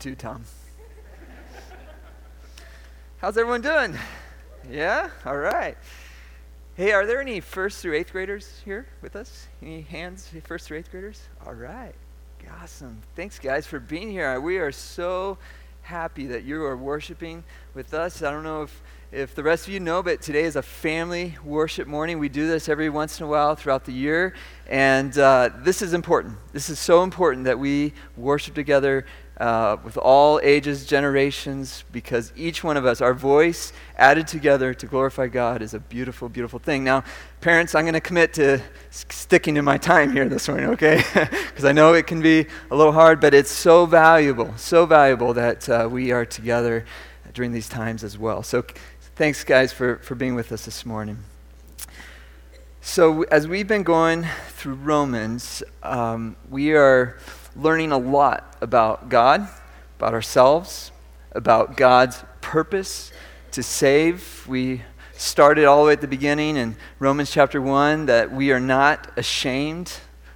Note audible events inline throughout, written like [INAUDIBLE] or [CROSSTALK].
too, Tom. How's everyone doing? Yeah? All right. Hey, are there any first through eighth graders here with us? Any hands, first through eighth graders? All right. Awesome. Thanks, guys, for being here. We are so happy that you are worshiping with us. I don't know if, if the rest of you know, but today is a family worship morning. We do this every once in a while throughout the year. And uh, this is important. This is so important that we worship together uh, with all ages, generations, because each one of us, our voice added together to glorify God is a beautiful, beautiful thing. Now, parents, I'm going to commit to sticking to my time here this morning, okay? [LAUGHS] Because I know it can be a little hard, but it's so valuable, so valuable that uh, we are together during these times as well. So, thanks, guys, for, for being with us this morning. So, as we've been going through Romans, um, we are learning a lot about God, about ourselves, about God's purpose to save. We started all the way at the beginning in Romans chapter 1 that we are not ashamed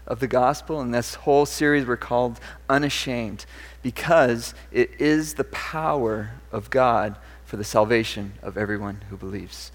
of the gospel. And this whole series we're called Unashamed because it is the power of God for the salvation of everyone who believes.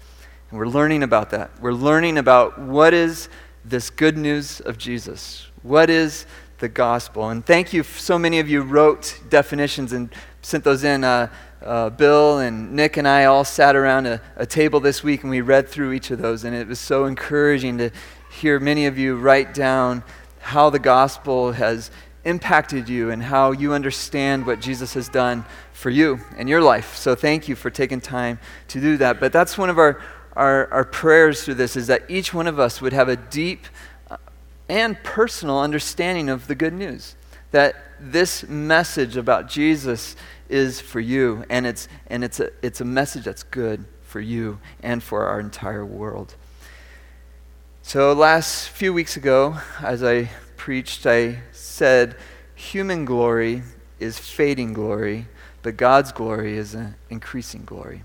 And we're learning about that. We're learning about what is this good news of Jesus? What is the gospel. And thank you, so many of you wrote definitions and sent those in. Uh, uh, Bill and Nick and I all sat around a, a, table this week and we read through each of those, and it was so encouraging to hear many of you write down how the gospel has impacted you and how you understand what Jesus has done for you and your life. So thank you for taking time to do that. But that's one of our, our, our prayers through this is that each one of us would have a deep uh, and personal understanding of the good news that this message about Jesus is for you, and it's, and it's, a, it's a message that's good for you and for our entire world. So, last few weeks ago, as I preached, I said, human glory is fading glory, but God's glory is an increasing glory.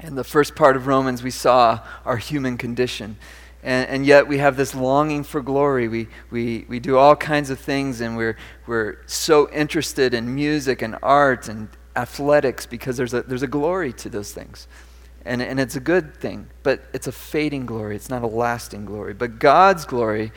In the first part of Romans, we saw our human condition and, and, yet we have this longing for glory. We, we, we do all kinds of things, and we're, we're so interested in music and art and athletics because there's a, there's a glory to those things. And, and it's a good thing, but it's a fading glory. It's not a lasting glory. But God's glory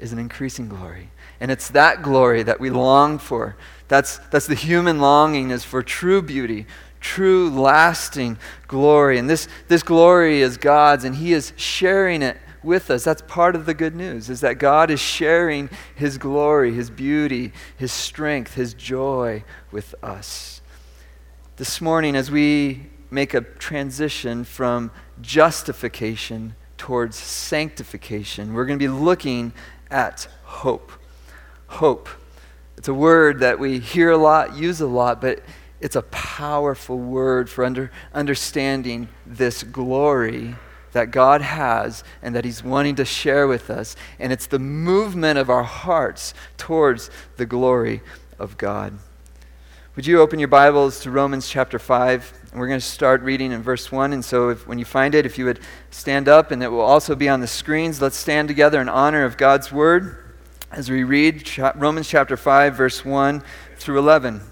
is an increasing glory. And it's that glory that we long for. That's, that's the human longing is for true beauty, true lasting glory. And this, this glory is God's, and He is sharing it with us. That's part of the good news, is that God is sharing his glory, his beauty, his strength, his joy with us. This morning, as we make a transition from justification towards sanctification, we're going to be looking at hope. Hope. It's a word that we hear a lot, use a lot, but it's a powerful word for under, understanding this glory that God has and that He's wanting to share with us. And it's the movement of our hearts towards the glory of God. Would you open your Bibles to Romans chapter 5? And we're going to start reading in verse 1. And so if, when you find it, if you would stand up, and it will also be on the screens, let's stand together in honor of God's word as we read Romans chapter 5, verse 1 through 11.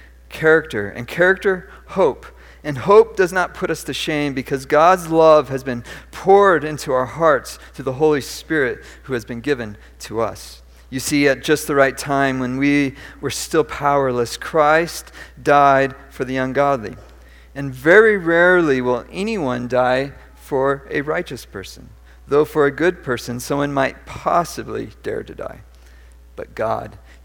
character, and character, hope. And hope does not put us to shame because God's love has been poured into our hearts through the Holy Spirit who has been given to us. You see, at just the right time when we were still powerless, Christ died for the ungodly. And very rarely will anyone die for a righteous person, though for a good person, someone might possibly dare to die. But God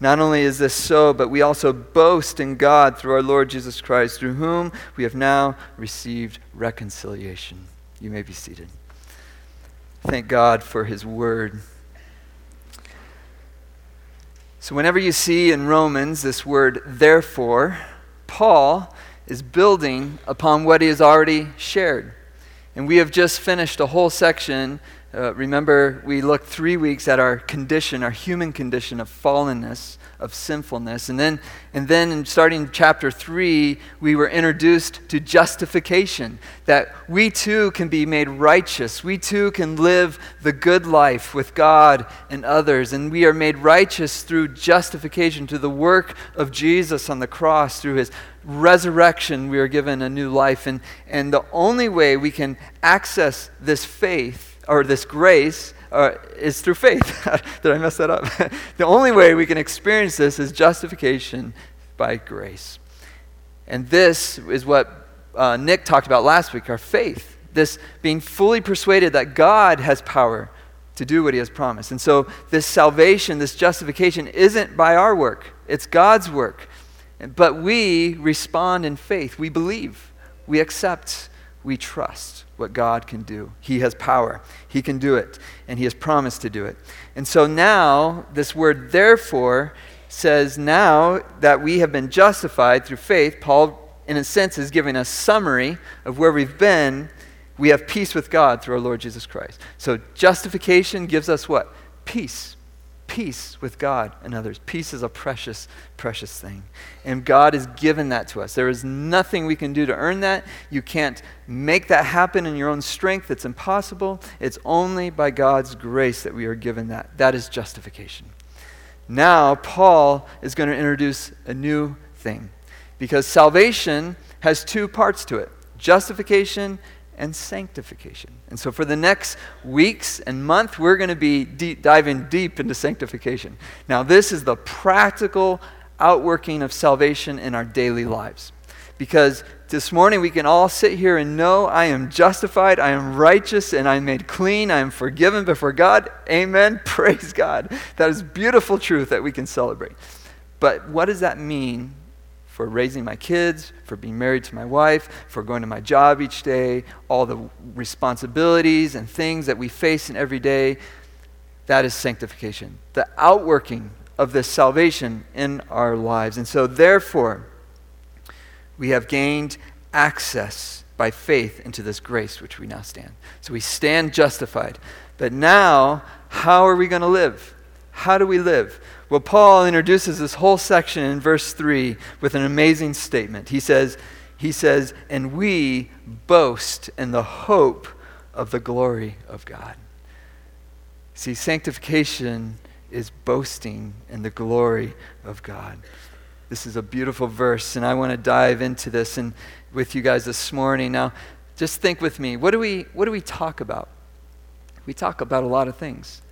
Not only is this so, but we also boast in God through our Lord Jesus Christ, through whom we have now received reconciliation. You may be seated. Thank God for his word. So, whenever you see in Romans this word therefore, Paul is building upon what he has already shared. And we have just finished a whole section. Uh, remember, we looked three weeks at our condition, our human condition of fallenness of sinfulness. And then, and then in starting chapter 3, we were introduced to justification, that we too can be made righteous. We too can live the good life with God and others. And we are made righteous through justification, through the work of Jesus on the cross, through his resurrection, we are given a new life. And, and the only way we can access this faith or this grace uh, is through faith. [LAUGHS] Did I mess that up? [LAUGHS] the only way we can experience this is justification by grace. And this is what uh, Nick talked about last week our faith. This being fully persuaded that God has power to do what he has promised. And so, this salvation, this justification, isn't by our work, it's God's work. But we respond in faith. We believe, we accept, we trust what God can do. He has power, He can do it, and He has promised to do it. And so now, this word therefore says now that we have been justified through faith, Paul, in a sense, is giving a summary of where we've been. We have peace with God through our Lord Jesus Christ. So justification gives us what? Peace peace with God and others. Peace is a precious, precious thing. And God has given that to us. There is nothing we can do to earn that. You can't make that happen in your own strength. It's impossible. It's only by God's grace that we are given that. That is justification. Now, Paul is going to introduce a new thing because salvation has two parts to it justification and sanctification. And so, for the next weeks and month, we're going to be deep, diving deep into sanctification. Now, this is the practical outworking of salvation in our daily lives. Because this morning we can all sit here and know I am justified, I am righteous, and I'm made clean, I am forgiven before God. Amen. [LAUGHS] Praise God. That is beautiful truth that we can celebrate. But what does that mean for raising my kids, for being married to my wife, for going to my job each day, all the responsibilities and things that we face in every day. That is sanctification, the outworking of this salvation in our lives. And so, therefore, we have gained access by faith into this grace which we now stand. So we stand justified. But now, how are we going to live? How do we live? Well, Paul introduces this whole section in verse 3 with an amazing statement. He says, he says, and we boast in the hope of the glory of God. See, sanctification is boasting in the glory of God. This is a beautiful verse, and I want to dive into this and with you guys this morning. Now, just think with me. What do we what do we talk about? We talk about a lot of things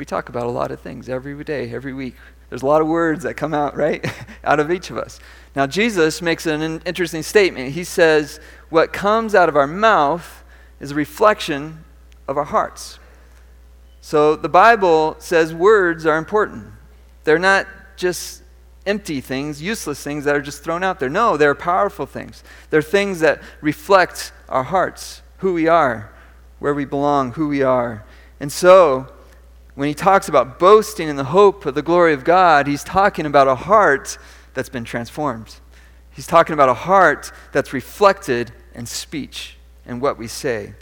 we talk about a lot of things every day, every week. There's a lot of words that come out, right, [LAUGHS] out of each of us. Now, Jesus makes an interesting statement. He says, What comes out of our mouth is a reflection of our hearts. So the Bible says words are important. They're not just empty things, useless things that are just thrown out there. No, they're powerful things. They're things that reflect our hearts, who we are, where we belong, who we are. And so, when he talks about boasting in the hope of the glory of God, he's talking about a heart that's been transformed. He's talking about a heart that's reflected in speech and what we say.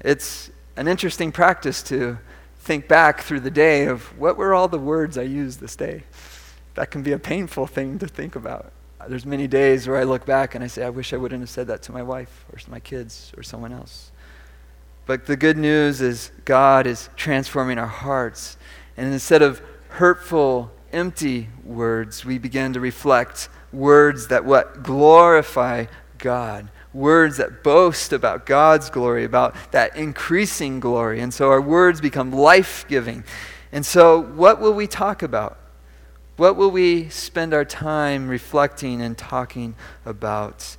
It's an interesting practice to think back through the day of what were all the words I used this day. That can be a painful thing to think about. There's many days where I look back and I say, I wish I wouldn't have said that to my wife or to my kids or someone else. But the good news is God is transforming our hearts. And instead of hurtful, empty words, we begin to reflect words that what glorify God. Words that boast about God's glory, about that increasing glory. And so our words become life giving. And so, what will we talk about? What will we spend our time reflecting and talking about?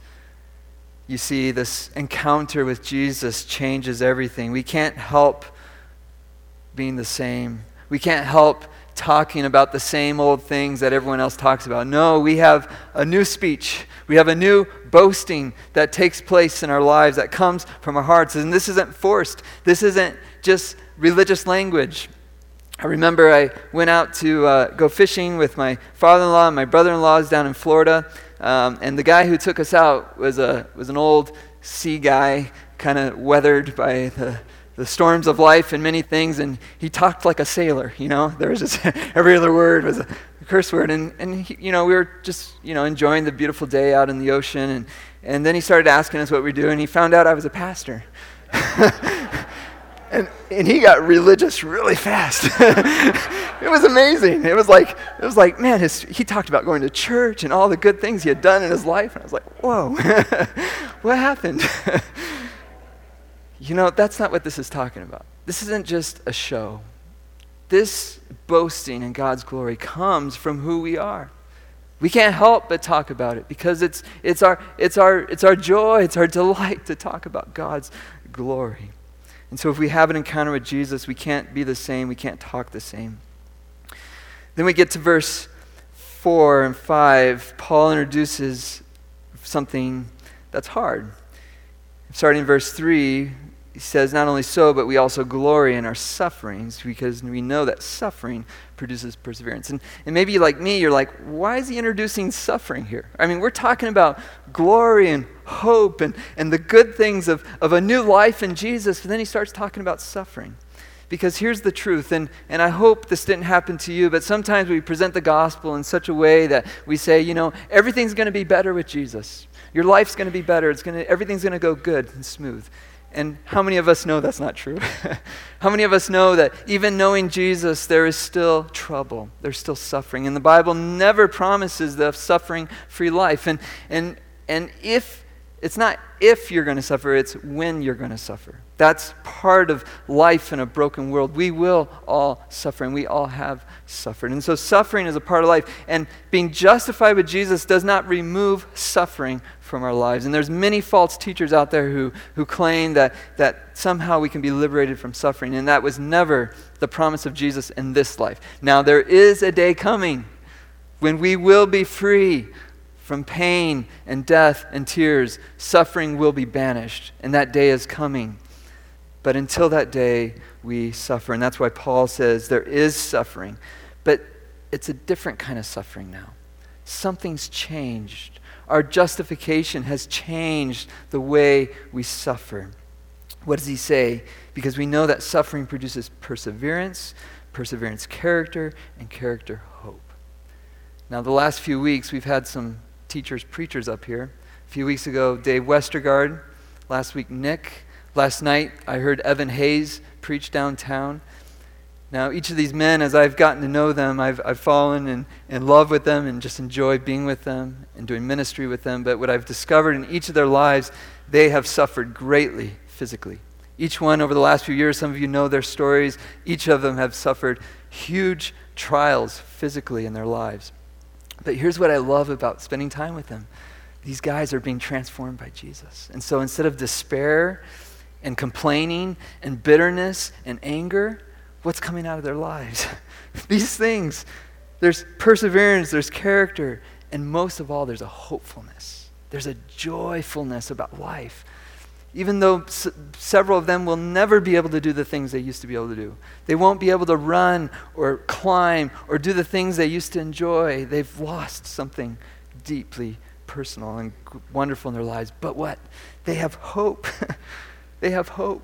You see, this encounter with Jesus changes everything. We can't help being the same. We can't help talking about the same old things that everyone else talks about. No, we have a new speech. We have a new boasting that takes place in our lives that comes from our hearts. And this isn't forced, this isn't just religious language. I remember I went out to uh, go fishing with my father in law and my brother in laws down in Florida. Um, and the guy who took us out was, a, was an old sea guy, kind of weathered by the, the storms of life and many things. And he talked like a sailor, you know. [LAUGHS] There was just every other word was a curse word. And, and he, you know, we were just, you know, enjoying the beautiful day out in the ocean. And, and then he started asking us what we do. And he found out I was a pastor. [LAUGHS] And, and he got religious really fast. [LAUGHS] it was amazing. It was like, it was like man, his, he talked about going to church and all the good things he had done in his life. And I was like, whoa, [LAUGHS] what happened? [LAUGHS] you know, that's not what this is talking about. This isn't just a show. This boasting in God's glory comes from who we are. We can't help but talk about it because it's, it's, our, it's, our, it's our joy, it's our delight to talk about God's glory. And so if we have an encounter with Jesus, we can't be the same, we can't talk the same. Then we get to verse 4 and 5. Paul introduces something that's hard. Starting in verse 3, he says, Not only so, but we also glory in our sufferings because we know that suffering produces perseverance. And, and maybe like me, you're like, why is he introducing suffering here? I mean, we're talking about glory and hope and, and the good things of, of a new life in Jesus, but then he starts talking about suffering. Because here's the truth, and, and I hope this didn't happen to you, but sometimes we present the gospel in such a way that we say, you know, everything's going to be better with Jesus. Your life's going to be better. It's gonna, everything's going to go good and smooth. And how many of us know that's not true? [LAUGHS] how many of us know that even knowing Jesus, there is still trouble, there's still suffering? And the Bible never promises the suffering free life. And, and, and if it's not if you're going to suffer, it's when you're going to suffer. That's part of life in a broken world. We will all suffer, and we all have suffered. And so, suffering is a part of life. And being justified with Jesus does not remove suffering from our lives. And there's many false teachers out there who, who claim that, that somehow we can be liberated from suffering. And that was never the promise of Jesus in this life. Now, there is a day coming when we will be free from pain and death and tears, suffering will be banished, and that day is coming. But until that day, we suffer. And that's why Paul says there is suffering. But it's a different kind of suffering now. Something's changed. Our justification has changed the way we suffer. What does he say? Because we know that suffering produces perseverance, perseverance, character, and character, hope. Now, the last few weeks, we've had some teachers, preachers up here. A few weeks ago, Dave Westergaard. Last week, Nick. Last night, I heard Evan Hayes preach downtown. Now, each of these men, as I've gotten to know them, I've, I've fallen in, in love with them and just enjoyed being with them and doing ministry with them. But what I've discovered in each of their lives, they have suffered greatly physically. Each one over the last few years, some of you know their stories, each of them have suffered huge trials physically in their lives. But here's what I love about spending time with them these guys are being transformed by Jesus. And so instead of despair and complaining and bitterness and anger, what's coming out of their lives? [LAUGHS] these things. There's perseverance, there's character, and most of all, there's a hopefulness. There's a joyfulness about life even though s- several of them will never be able to do the things they used to be able to do. They won't be able to run or climb or do the things they used to enjoy. They've lost something deeply personal and wonderful in their lives. But what? They have hope. [LAUGHS] they have hope.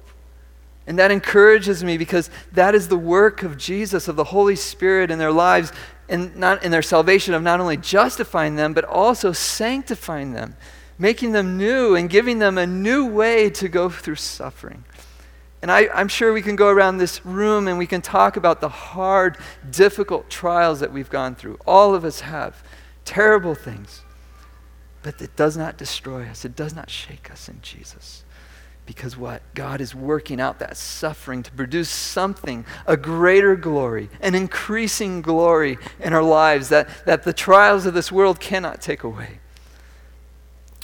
And that encourages me because that is the work of Jesus, of the Holy Spirit in their lives, and not in their salvation of not only justifying them, but also sanctifying them making them new and giving them a new way to go through suffering. And I, am sure we can go around this room and we can talk about the hard, difficult trials that we've gone through. All of us have terrible things. But it does not destroy us, it does not shake us in Jesus. Because what? God is working out that suffering to produce something, a greater glory, an increasing glory in our lives that, that the trials of this world cannot take away.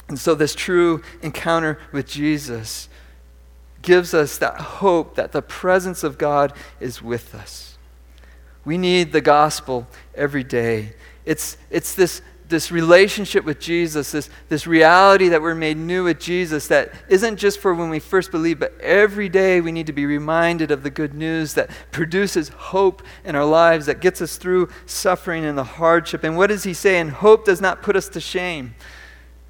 And so, this true encounter with Jesus gives us that hope that the presence of God is with us. We need the gospel every day. It's, it's this this relationship with Jesus, this, this reality that we're made new with Jesus, that isn't just for when we first believe, but every day we need to be reminded of the good news that produces hope in our lives, that gets us through suffering and the hardship. And what does he say? And hope does not put us to shame.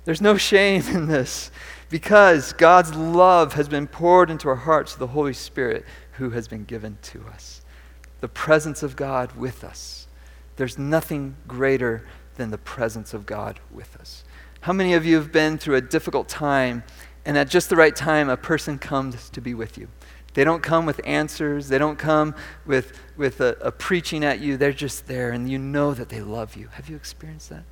There's no shame in this because God's love has been poured into our hearts through the Holy Spirit who has been given to us. The presence of God with us. There's nothing greater than the presence of God with us. How many of you have been through a difficult time, and at just the right time, a person comes to be with you? They don't come with answers. They don't come with, with a, a preaching at you. They're just there, and you know that they love you. Have you experienced that?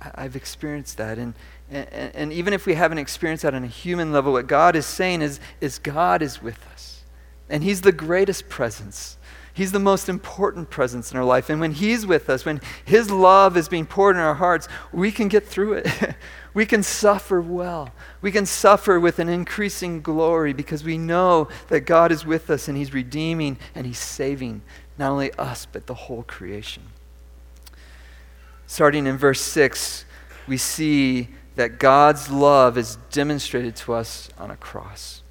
I, have experienced that. And, and, and even if we haven't experienced that on a human level, what God is saying is, is God is with us. And He's the greatest presence He's the most important presence in our life. And when He's with us, when His love is being poured in our hearts, we can get through it. [LAUGHS] we can suffer well. We can suffer with an increasing glory because we know that God is with us and He's redeeming and He's saving not only us, but the whole creation. Starting in verse 6, we see that God's love is demonstrated to us on a cross.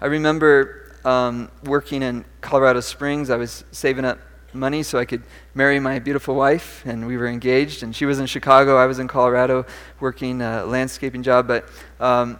I remember um, working in Colorado Springs, I was saving up money so I could marry my beautiful wife, and we were engaged. And she was in Chicago, I was in Colorado working a landscaping job. But um,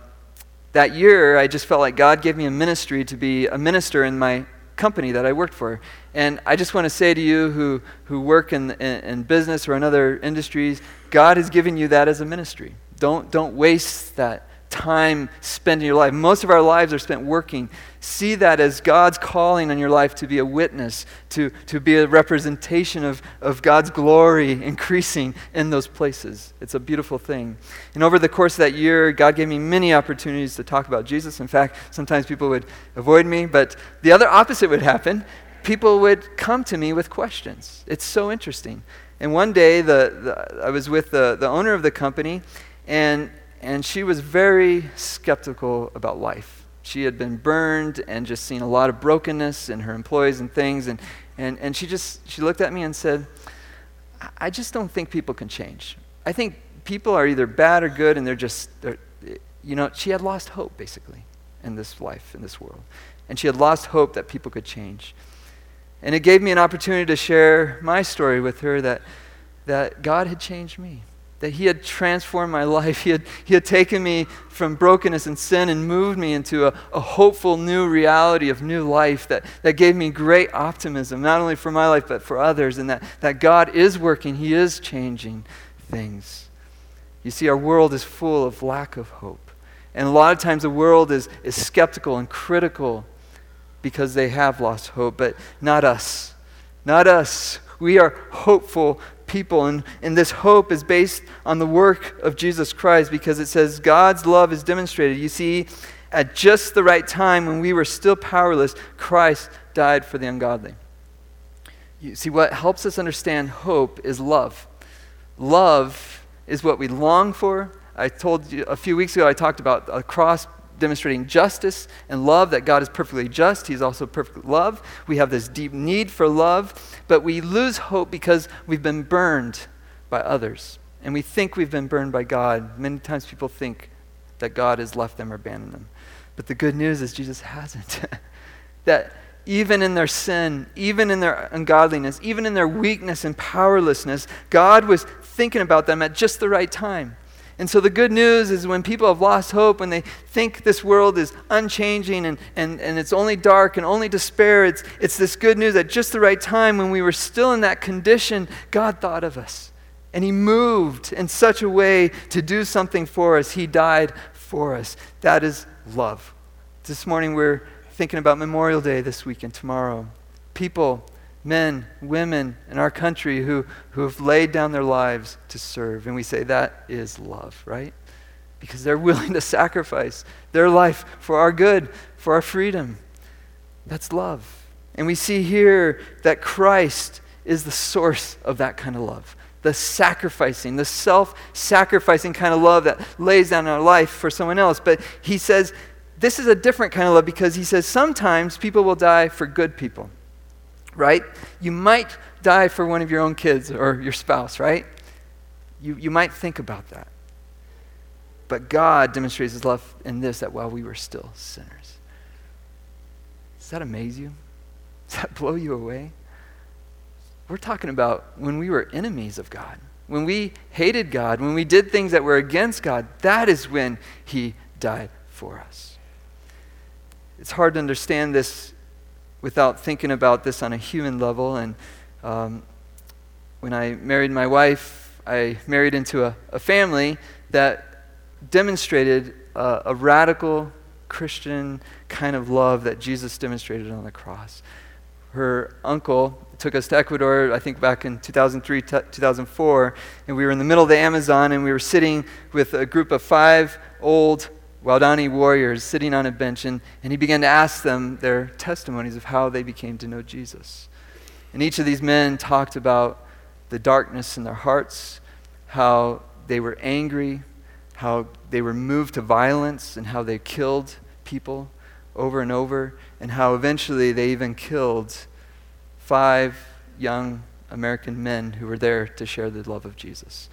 that year, I just felt like God gave me a ministry to be a minister in my company that I worked for. And I just want to say to you who, who work in, in, in business or in other industries, God has given you that as a ministry. Don't, don't waste that time spent in your life. Most of our lives are spent working. See that as God's calling on your life to be a witness, to, to be a representation of, of God's glory increasing in those places. It's a beautiful thing. And over the course of that year, God gave me many opportunities to talk about Jesus. In fact, sometimes people would avoid me, but the other opposite would happen. People would come to me with questions. It's so interesting. And one day, the, the I was with the, the owner of the company, and and she was very skeptical about life. She had been burned and just seen a lot of brokenness in her employees and things. And, and, and she just she looked at me and said, I just don't think people can change. I think people are either bad or good, and they're just, they're, you know, she had lost hope, basically, in this life, in this world. And she had lost hope that people could change. And it gave me an opportunity to share my story with her that, that God had changed me that He had transformed my [LAUGHS] life. He had, he had taken me from brokenness and sin and moved me into a, a hopeful new reality of new life that, that gave me great optimism, not only for my life, but for others, and that, that God is working, He is changing things. You see, our world is full of lack of hope. And a lot of times the world is, is skeptical and critical because they have lost hope, but not us. Not us. We are hopeful people. And, and this hope is based on the work of Jesus Christ because it says God's love is demonstrated. You see, at just the right time when we were still powerless, Christ died for the ungodly. You see, what helps us understand hope is love. Love is what we long for. I told you a few weeks ago, I talked about a cross demonstrating justice and love, that God is perfectly just. He's also perfect love. We have this deep need for love, but we lose hope because we've been burned by others. And we think we've been burned by God. Many times people think that God has left them or abandoned them. But the good news is Jesus hasn't. [LAUGHS] that even in their sin, even in their ungodliness, even in their weakness and powerlessness, God was thinking about them at just the right time. And so the good news is when people have lost hope, when they think this world is unchanging and, and, and it's only dark and only despair, it's, it's this good news at just the right time when we were still in that condition, God thought of us. And He moved in such a way to do something for us. He died for us. That is love. This morning we're thinking about Memorial Day this week and tomorrow. People men, women in our country who, who have laid down their lives to serve. And we say that is love, right? Because they're [LAUGHS] willing to sacrifice their life for our good, for our freedom. That's love. And we see here that Christ is the source of that kind of love. the sacrificing, the self sacrificing kind of love that lays down our life for someone else. But he says this is a different kind of love because he says sometimes people will die for good people, right? You might die for one of your own kids or your spouse, right? You, you might think about that. But God demonstrates his love in this that while we were still sinners. Does that amaze you? Does that blow you away? We're talking about when we were enemies of God, when we hated God, when we did things that were against God, that is when He died for us. It's hard to understand this without thinking about this on a human level. And um, when I married my wife, I married into a, a family that demonstrated a, radical Christian kind of love that Jesus demonstrated on the cross. Her uncle took us to Ecuador, I think back in 2003, t- 2004, and we were in the middle of the Amazon and we were sitting with a group of five old Waodani warriors sitting on a bench, and, and he began to ask them their testimonies of how they became to know Jesus. And each of these men talked about the darkness in their hearts, how they were angry, how they were moved to violence, and how they killed people over and over, and how eventually they even killed five young American men who were there to share the love of Jesus.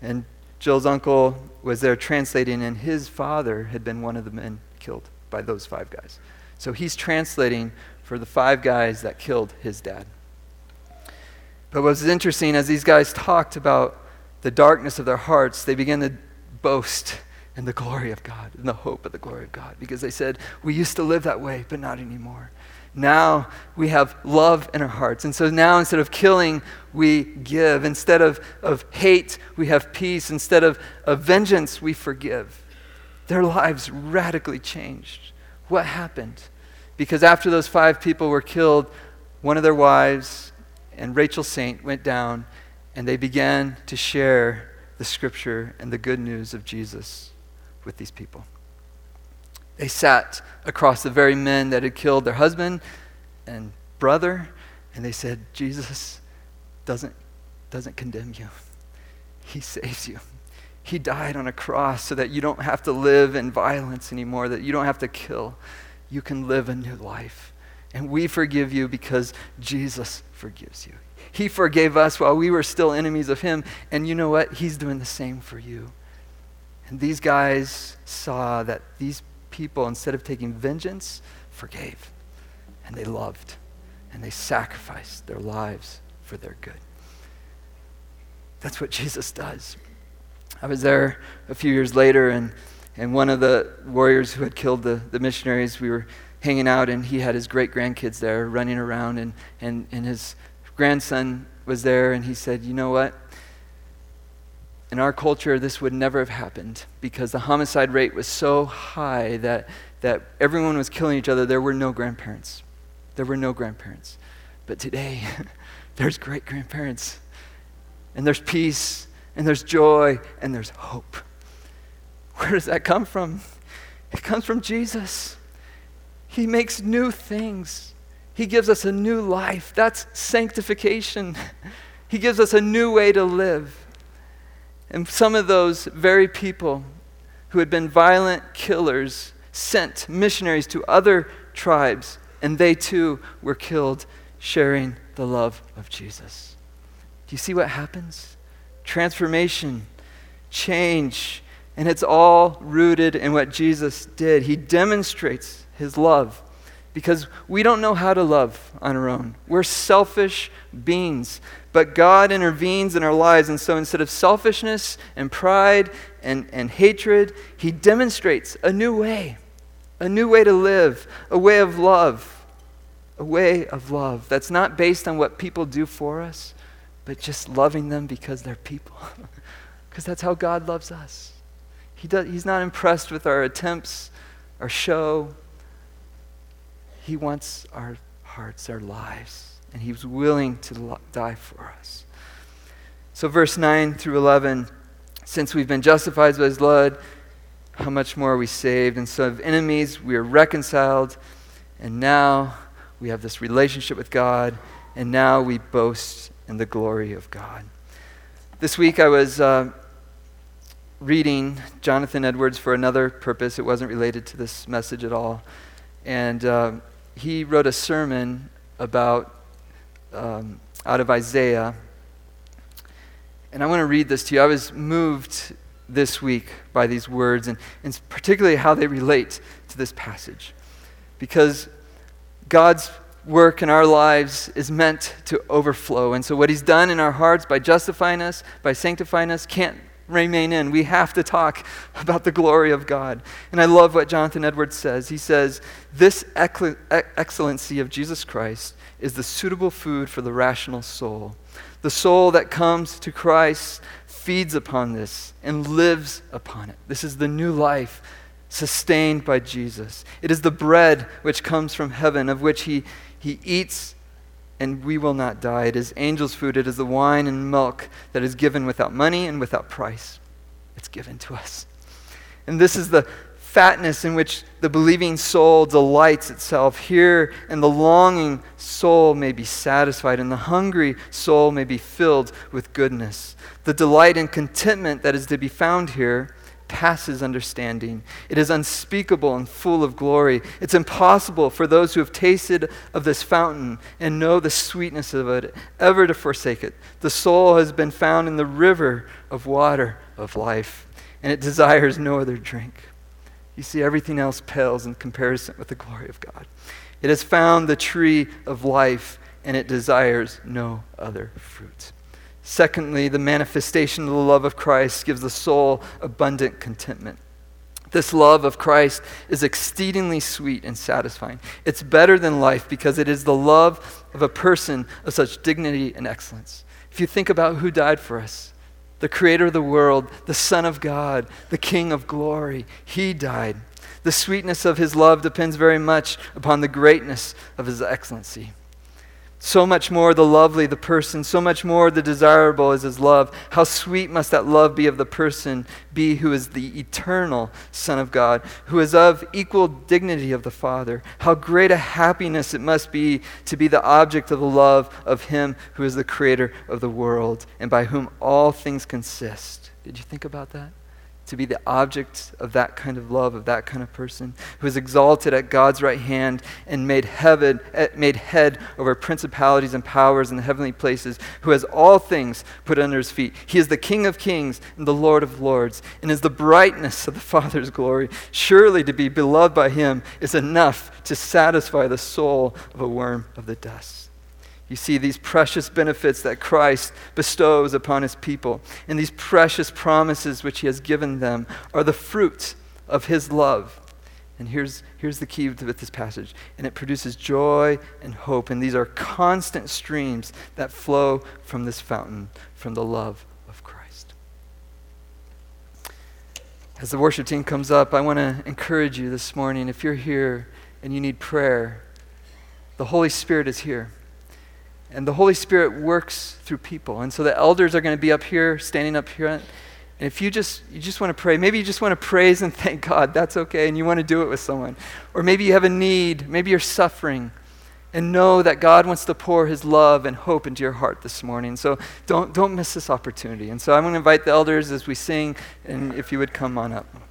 And Jill's uncle was there translating, and his father had been one of the men killed by those five guys. So he's translating for the five guys that killed his dad. But what was interesting, as these guys talked about the darkness of their hearts, they began to boast in the glory of God, in the hope of the glory of God, because they said, We used to live that way, but not anymore. Now we have love in our hearts. And so now instead of killing, we give. Instead of, of hate, we have peace. Instead of, of vengeance, we forgive. Their lives radically changed. What happened? Because after those five people were killed, one of their wives and Rachel Saint went down and they began to share the scripture and the good news of Jesus with these people. They sat across the very men that had killed their husband and brother, and they said, Jesus doesn't, doesn't condemn you, He saves you. He died on a cross so that you don't have to live in violence anymore, that you don't have to kill. You can live a new life. And we forgive you because Jesus forgives you. He forgave us while we were still enemies of Him. And you know what? He's doing the same for you. And these guys saw that these people, instead of taking vengeance, forgave. And they loved. And they sacrificed their lives for their good. That's what [LAUGHS] Jesus does. I was there a few years later, and, and one of the warriors who had killed the, the missionaries, we were hanging out, and he had his great grandkids there running around, and, and, and his grandson was there, and he said, You know what? In our culture, this would never have happened because the homicide rate was so high that, that everyone was killing each other. There were no grandparents. There were no grandparents. But today, [LAUGHS] there's great grandparents, and there's peace, and there's joy, and there's hope. Where does that come from? It comes from Jesus. He makes new things, He gives us a new life. That's sanctification. [LAUGHS] He gives us a new way to live. And some of those very people who had been violent killers sent missionaries to other tribes, and they too were killed sharing the love of Jesus. Do you see what happens? Transformation, change, and it's all rooted in what Jesus did. He demonstrates his love because we don't know how to love on our own. We're selfish beings. But God intervenes in our lives. And so instead of selfishness and pride and, and hatred, He demonstrates a new way, a new way to live, a way of love, a way of love that's not based on what people do for us, but just loving them because they're people. [LAUGHS] Because that's how God loves us. He does, he's not impressed with our attempts, our show. He wants our hearts, our lives and he was willing to die for us. So, verse 9 through 11 since we've been justified by his blood, how much more are we saved? And so, of enemies, we are reconciled, and now we have this relationship with God, and now we boast in the glory of God. This week I was uh, reading Jonathan Edwards for another purpose. It wasn't related to this message at all. And uh, he wrote a sermon about um, out of Isaiah. And I want to read this to you. I was moved this week by these words, and, and particularly how they relate to this passage. Because God's work in our lives is meant to overflow. And so, what He's done in our hearts by justifying us, by sanctifying us, can't remain in. We have to talk about the glory of God. And I love what Jonathan Edwards says. He says, This excellency of Jesus Christ is the suitable food for the rational soul. The soul that comes to Christ feeds upon this and lives upon it. This is the new life sustained by Jesus. It is the bread which comes from heaven, of which he he eats, and we will not die. It is angels' food. It is the wine and milk that is given without money and without price. It's given to us. And this is the fatness in which the believing soul delights itself. Here, and the longing soul may be satisfied, and the hungry soul may be filled with goodness. The delight and contentment that is to be found here passes understanding. It is unspeakable and full of glory. It's impossible for those who have tasted of this fountain and know the sweetness of it ever to forsake it. The soul has been found in the river of water of life, and it desires no other drink. You see, everything else pales in comparison with the glory of God. It has found the tree of life, and it desires no other fruit. Secondly, the manifestation of the love of Christ gives the soul abundant contentment. This love of Christ is exceedingly sweet and satisfying. It's better than life because it is the love of a person of such dignity and excellence. If you think about who died for us, the creator of the world, the Son of God, the King of glory, he died. The sweetness of his love depends very much upon the greatness of his excellency. So much more the lovely the person, so much more the desirable is his love. How sweet must that love be of the person be who is the eternal Son of God, who is of equal dignity of the Father. How great a happiness it must be to be the object of the love of him who is the creator of the world and by whom all things consist. Did you think about that? To be the object of that kind of love, of that kind of person, who is exalted at God's right hand and made, heaven, eh, made head over principalities and powers in the heavenly places, who has all things put under his feet. He is the King of kings and the Lord of lords, and is the brightness of the [LAUGHS] Father's glory. Surely to be beloved by him is enough to satisfy the soul of a worm of the dust. You see these precious benefits that Christ bestows upon his people, and these precious promises which he has given them are the fruit of his love. And here's, here's the key with this passage. And it produces joy and hope. And these are constant streams that flow from this fountain, from the love of Christ. As the worship team comes up, I want to encourage you this morning. If you're here and you need prayer, the Holy Spirit is here. And the Holy Spirit works through people. And so the elders are going to be up here, standing up here. And if you just you just want to pray, maybe you just want to praise and [LAUGHS] thank God, that's okay, and you want to do it with someone. Or maybe you have a need, maybe you're suffering, and know that God wants to pour his love and hope into your heart this morning. So don't don't miss this opportunity. And so I'm going to invite the elders as we sing, and if you would come on up.